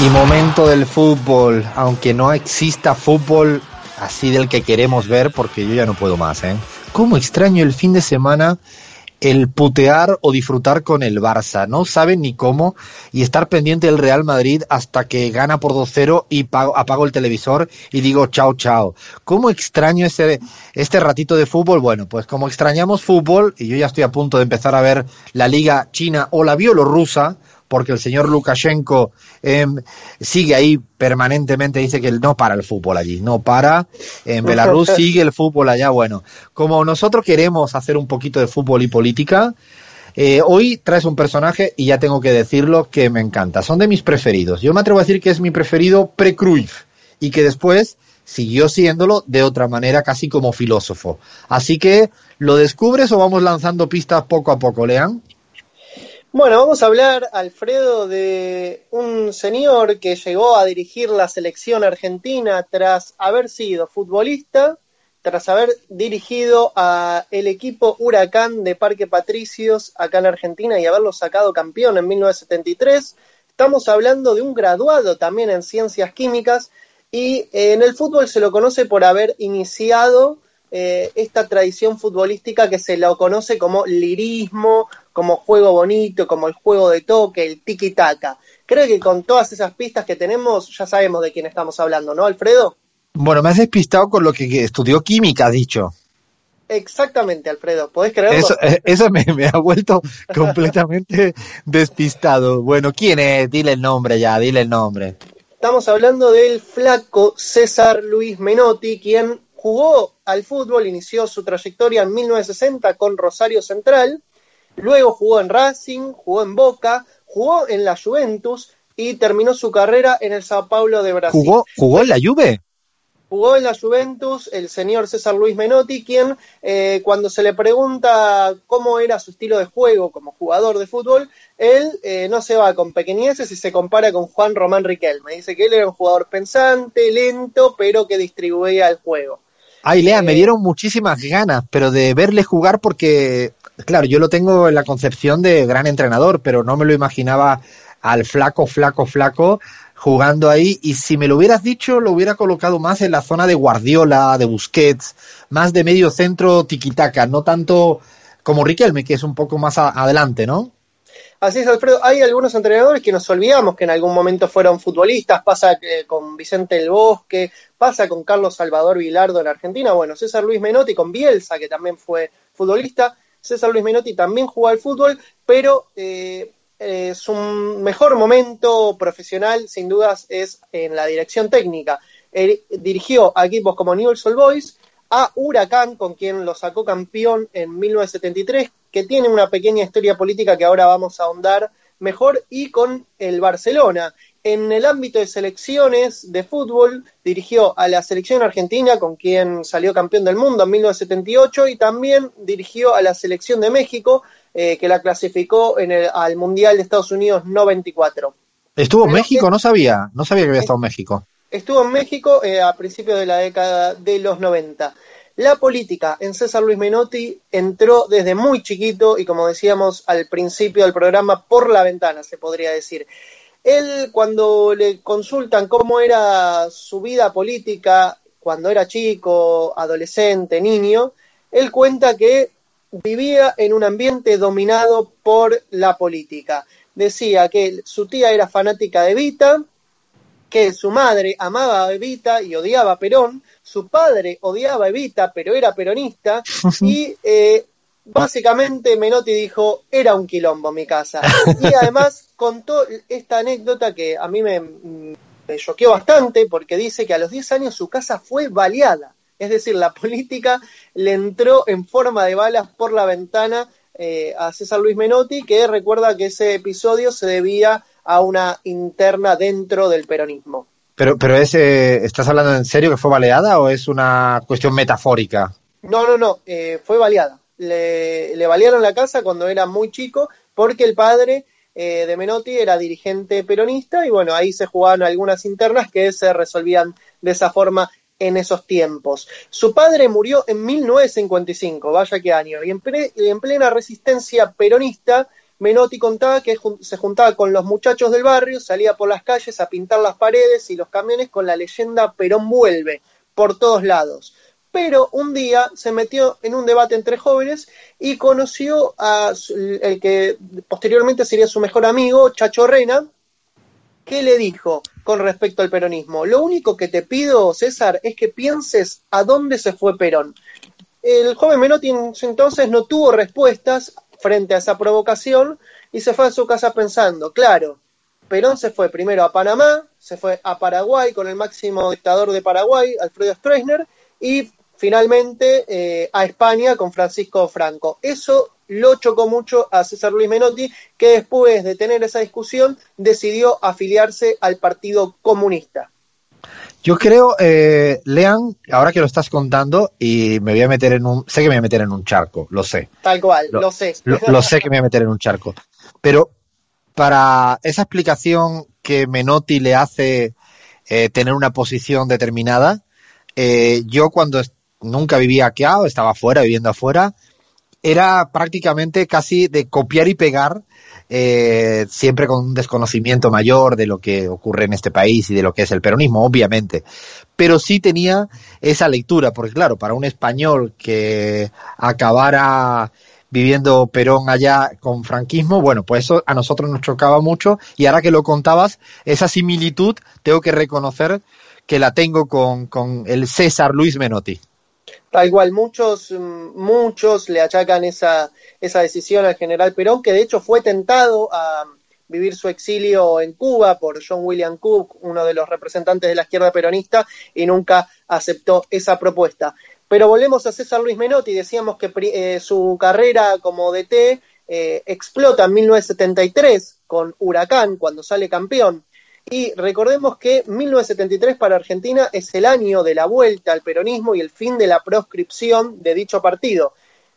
Y momento del fútbol, aunque no exista fútbol así del que queremos ver, porque yo ya no puedo más, ¿eh? ¿Cómo extraño el fin de semana el putear o disfrutar con el Barça? No saben ni cómo y estar pendiente del Real Madrid hasta que gana por 2-0 y apago el televisor y digo chao, chao. ¿Cómo extraño este ratito de fútbol? Bueno, pues como extrañamos fútbol, y yo ya estoy a punto de empezar a ver la Liga China o la Bielorrusa, porque el señor Lukashenko em, sigue ahí permanentemente, dice que no para el fútbol allí, no para. En Belarus sigue el fútbol allá. Bueno, como nosotros queremos hacer un poquito de fútbol y política, eh, hoy traes un personaje y ya tengo que decirlo que me encanta. Son de mis preferidos. Yo me atrevo a decir que es mi preferido pre-Cruyff y que después siguió siéndolo de otra manera, casi como filósofo. Así que, ¿lo descubres o vamos lanzando pistas poco a poco, Lean? Bueno, vamos a hablar, Alfredo, de un señor que llegó a dirigir la selección argentina tras haber sido futbolista, tras haber dirigido a el equipo Huracán de Parque Patricios acá en Argentina y haberlo sacado campeón en 1973. Estamos hablando de un graduado también en ciencias químicas y en el fútbol se lo conoce por haber iniciado eh, esta tradición futbolística que se lo conoce como lirismo, como juego bonito, como el juego de toque, el tiki-taka. Creo que con todas esas pistas que tenemos ya sabemos de quién estamos hablando, ¿no, Alfredo? Bueno, me has despistado con lo que estudió química, has dicho. Exactamente, Alfredo, ¿podés creerlo? Eso, eh, eso me, me, ha vuelto completamente despistado. Bueno, ¿quién es? Dile el nombre ya, dile el nombre. Estamos hablando del flaco César Luis Menotti, quien jugó al fútbol, inició su trayectoria en 1960 con Rosario Central, luego jugó en Racing, jugó en Boca, jugó en la Juventus y terminó su carrera en el Sao Paulo de Brasil. ¿Jugó, jugó en la Juve? Jugó en la Juventus el señor César Luis Menotti, quien eh, cuando se le pregunta cómo era su estilo de juego como jugador de fútbol, él eh, no se va con pequeñeces y se compara con Juan Román Riquelme. Dice que él era un jugador pensante, lento, pero que distribuía el juego. Ay, Lea, me eh, dieron muchísimas ganas, pero de verle jugar porque, claro, yo lo tengo en la concepción de gran entrenador, pero no me lo imaginaba al flaco, flaco, flaco jugando ahí y si me lo hubieras dicho lo hubiera colocado más en la zona de Guardiola, de Busquets, más de medio centro tiquitaca, no tanto como Riquelme, que es un poco más adelante, ¿no? Así es, Alfredo. Hay algunos entrenadores que nos olvidamos que en algún momento fueron futbolistas. Pasa con Vicente El Bosque, pasa con Carlos Salvador Vilardo en Argentina. Bueno, César Luis Menotti con Bielsa, que también fue futbolista. César Luis Menotti también jugó al fútbol, pero eh, eh, su mejor momento profesional, sin dudas, es en la dirección técnica. dirigió a equipos como Newell's Old Boys, a Huracán, con quien lo sacó campeón en 1973, que tiene una pequeña historia política que ahora vamos a ahondar mejor, y con el Barcelona. En el ámbito de selecciones de fútbol, dirigió a la selección argentina, con quien salió campeón del mundo en 1978, y también dirigió a la selección de México, eh, que la clasificó en el, al Mundial de Estados Unidos 94. ¿Estuvo en México? no sabía, no sabía que había estado en México. Estuvo en México eh, a principios de la década de los 90. La política en César Luis Menotti entró desde muy chiquito y como decíamos al principio del programa, por la ventana, se podría decir. Él cuando le consultan cómo era su vida política cuando era chico, adolescente, niño, él cuenta que vivía en un ambiente dominado por la política. Decía que su tía era fanática de Vita, que su madre amaba a Evita y odiaba a Perón, su padre odiaba a Evita pero era peronista y eh, básicamente Menotti dijo era un quilombo mi casa y además contó esta anécdota que a mí me, me choqueó bastante porque dice que a los 10 años su casa fue baleada, es decir, la política le entró en forma de balas por la ventana eh, a César Luis Menotti que recuerda que ese episodio se debía a una interna dentro del peronismo. Pero, pero ese, ¿estás hablando en serio que fue baleada o es una cuestión metafórica? No, no, no, eh, fue baleada. Le, le, balearon la casa cuando era muy chico porque el padre eh, de Menotti era dirigente peronista y bueno, ahí se jugaban algunas internas que se resolvían de esa forma en esos tiempos. Su padre murió en 1955, vaya qué año, y en, en plena resistencia peronista Menotti contaba que se juntaba con los muchachos del barrio, salía por las calles a pintar las paredes y los camiones con la leyenda Perón vuelve por todos lados. Pero un día se metió en un debate entre jóvenes y conoció a el que posteriormente sería su mejor amigo, Chacho Rena, que le dijo con respecto al peronismo, lo único que te pido, César, es que pienses a dónde se fue Perón. El joven Menotti entonces no tuvo respuestas frente a esa provocación y se fue a su casa pensando, claro, Perón se fue primero a Panamá, se fue a Paraguay con el máximo dictador de Paraguay, Alfredo Stroessner, y finalmente eh, a España con Francisco Franco. Eso lo chocó mucho a César Luis Menotti, que después de tener esa discusión decidió afiliarse al Partido Comunista. Yo creo, eh, Lean, ahora que lo estás contando, y me voy a meter en un. Sé que me voy a meter en un charco, lo sé. Tal cual, lo, sé. Lo, sé que me voy a meter en un charco. Pero para esa explicación que Menotti le hace eh, tener una posición determinada, eh, yo cuando nunca vivía aquí, estaba afuera, viviendo afuera, era prácticamente casi de copiar y pegar eh, siempre con un desconocimiento mayor de lo que ocurre en este país y de lo que es el peronismo, obviamente. Pero sí tenía esa lectura, porque claro, para un español que acabara viviendo Perón allá con franquismo, bueno, pues eso a nosotros nos chocaba mucho y ahora que lo contabas, esa similitud tengo que reconocer que la tengo con, con el César Luis Menotti. Tal cual, muchos, muchos le achacan esa, esa decisión al general Perón, que de hecho fue tentado a vivir su exilio en Cuba por John William Cook, uno de los representantes de la izquierda peronista, y nunca aceptó esa propuesta. Pero volvemos a César Luis Menotti, decíamos que eh, su carrera como DT eh, explota en 1973 con Huracán, cuando sale campeón. Y recordemos que 1973 para Argentina es el año de la vuelta al peronismo y el fin de la proscripción de dicho partido.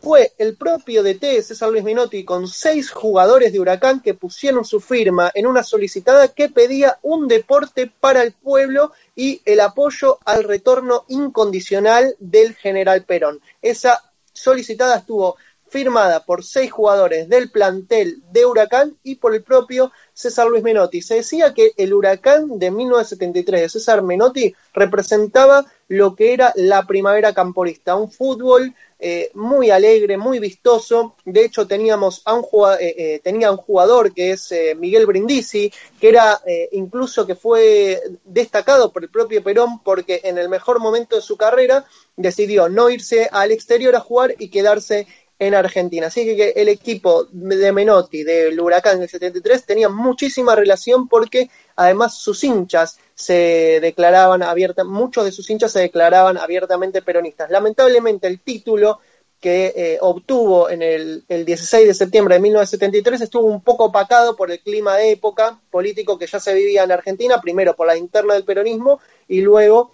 Fue el propio DT César Luis Minotti con seis jugadores de Huracán que pusieron su firma en una solicitada que pedía un deporte para el pueblo y el apoyo al retorno incondicional del general Perón. Esa solicitada estuvo firmada por seis jugadores del plantel de Huracán y por el propio César Luis Menotti. Se decía que el Huracán de 1973 de César Menotti representaba lo que era la primavera camporista, un fútbol eh, muy alegre, muy vistoso. De hecho, teníamos a un, eh, eh, tenía un jugador que es Miguel Brindisi, que era incluso que fue destacado por el propio Perón porque en el mejor momento de su carrera decidió no irse al exterior a jugar y quedarse en Argentina. Así que el equipo de Menotti, del Huracán del 73, tenía muchísima relación porque además sus hinchas se declaraban abiertamente, muchos de sus hinchas se declaraban abiertamente peronistas. Lamentablemente el título que eh, obtuvo en el, el, 16 de septiembre de 1973 estuvo un poco opacado por el clima de época político que ya se vivía en Argentina, primero por la interna del peronismo y luego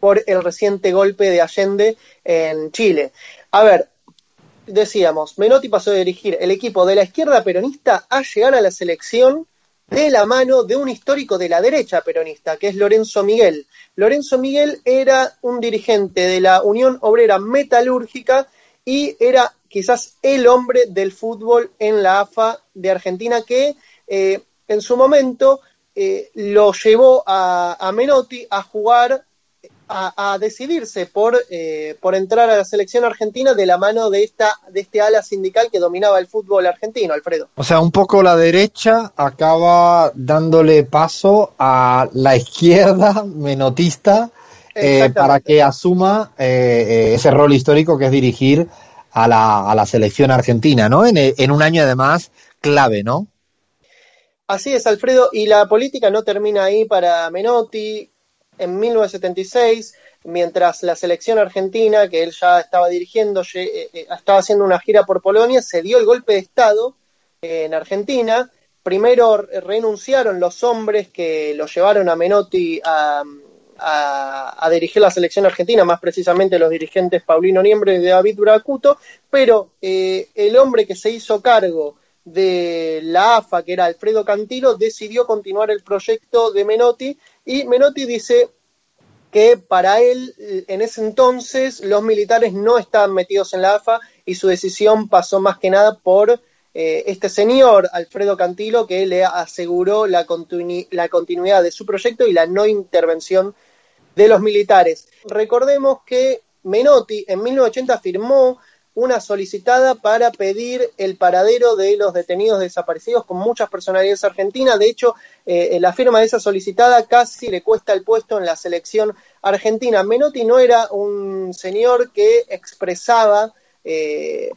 por el reciente golpe de Allende en Chile. A ver, decíamos, Menotti pasó de dirigir el equipo de la izquierda peronista a llegar a la selección de la mano de un histórico de la derecha peronista, que es Lorenzo Miguel. Lorenzo Miguel era un dirigente de la Unión Obrera Metalúrgica y era quizás el hombre del fútbol en la AFA de Argentina que eh, en su momento eh, lo llevó a, a Menotti a jugar a, decidirse por, eh, por entrar a la selección argentina de la mano de, esta, de este ala sindical que dominaba el fútbol argentino, Alfredo. O sea, un poco la derecha acaba dándole paso a la izquierda menotista eh, para que asuma eh, ese rol histórico que es dirigir a la, a la selección argentina, ¿no? En, en un año además clave, ¿no? Así es, Alfredo, y la política no termina ahí para Menotti en 1976, mientras la selección argentina, que él ya estaba dirigiendo, eh, eh, estaba haciendo una gira por Polonia, se dio el golpe de Estado eh, en Argentina. Primero renunciaron los hombres que lo llevaron a Menotti a, dirigir la selección argentina, más precisamente los dirigentes Paulino Niembre y David Bracuto, pero el hombre que se hizo cargo de la AFA, que era Alfredo Cantilo, decidió continuar el proyecto de Menotti y Menotti dice que para él en ese entonces los militares no estaban metidos en la AFA y su decisión pasó más que nada por eh, este señor, Alfredo Cantilo, que le aseguró la, la continuidad de su proyecto y la no intervención de los militares. Recordemos que Menotti en 1980 firmó una solicitada para pedir el paradero de los detenidos desaparecidos con muchas personalidades argentinas. De hecho, eh, la firma de esa solicitada casi le cuesta el puesto en la selección argentina. Menotti no era un señor que expresaba eh,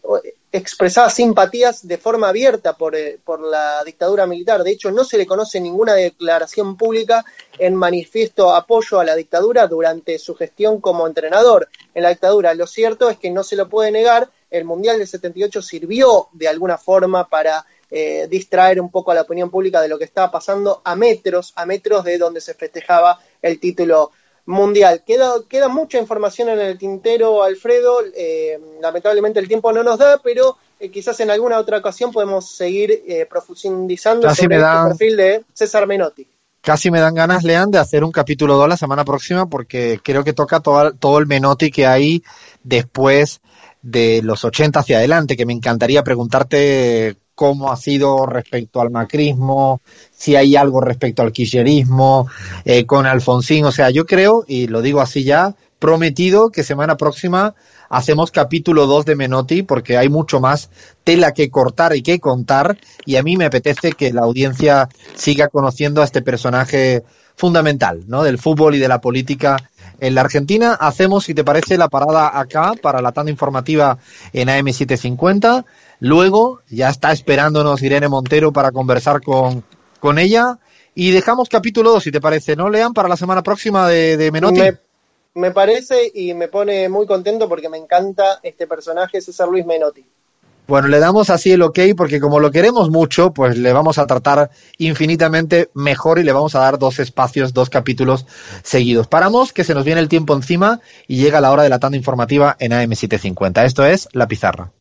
expresaba simpatías de forma abierta por, eh, por, la dictadura militar. De hecho, no se le conoce ninguna declaración pública en manifiesto apoyo a la dictadura durante su gestión como entrenador en la dictadura. Lo cierto es que no se lo puede negar, el Mundial del 78 sirvió de alguna forma para eh, distraer un poco a la opinión pública de lo que estaba pasando a metros, a metros de donde se festejaba el título mundial. Queda, queda mucha información en el tintero, Alfredo. Eh, lamentablemente el tiempo no nos da, pero eh, quizás en alguna otra ocasión podemos seguir eh, profundizando sobre el este perfil de César Menotti. Casi me dan ganas, Lean, de hacer un capítulo 2 la semana próxima porque creo que toca todo, todo el Menotti que hay después de los 80 hacia adelante, que me encantaría preguntarte cómo ha sido respecto al macrismo, si hay algo respecto al kirchnerismo, eh, con Alfonsín. O sea, yo creo, y lo digo así ya, prometido que semana próxima hacemos capítulo 2 de Menotti porque hay mucho más tela que cortar y que contar y a mí me apetece que la audiencia siga conociendo a este personaje fundamental, ¿no? Del fútbol y de la política en la Argentina. Hacemos, si te parece, la parada acá para la tanda informativa en AM750 Luego ya está esperándonos Irene Montero para conversar con, con ella. Y dejamos capítulo 2, si te parece, ¿no, Lean? Para la semana próxima de, de Menotti. Me, parece y me pone muy contento porque me encanta este personaje, César Luis Menotti. Bueno, le damos así el ok porque como lo queremos mucho, pues le vamos a tratar infinitamente mejor y le vamos a dar dos espacios, dos capítulos seguidos. Paramos, que se nos viene el tiempo encima y llega la hora de la tanda informativa en AM750. Esto es La Pizarra.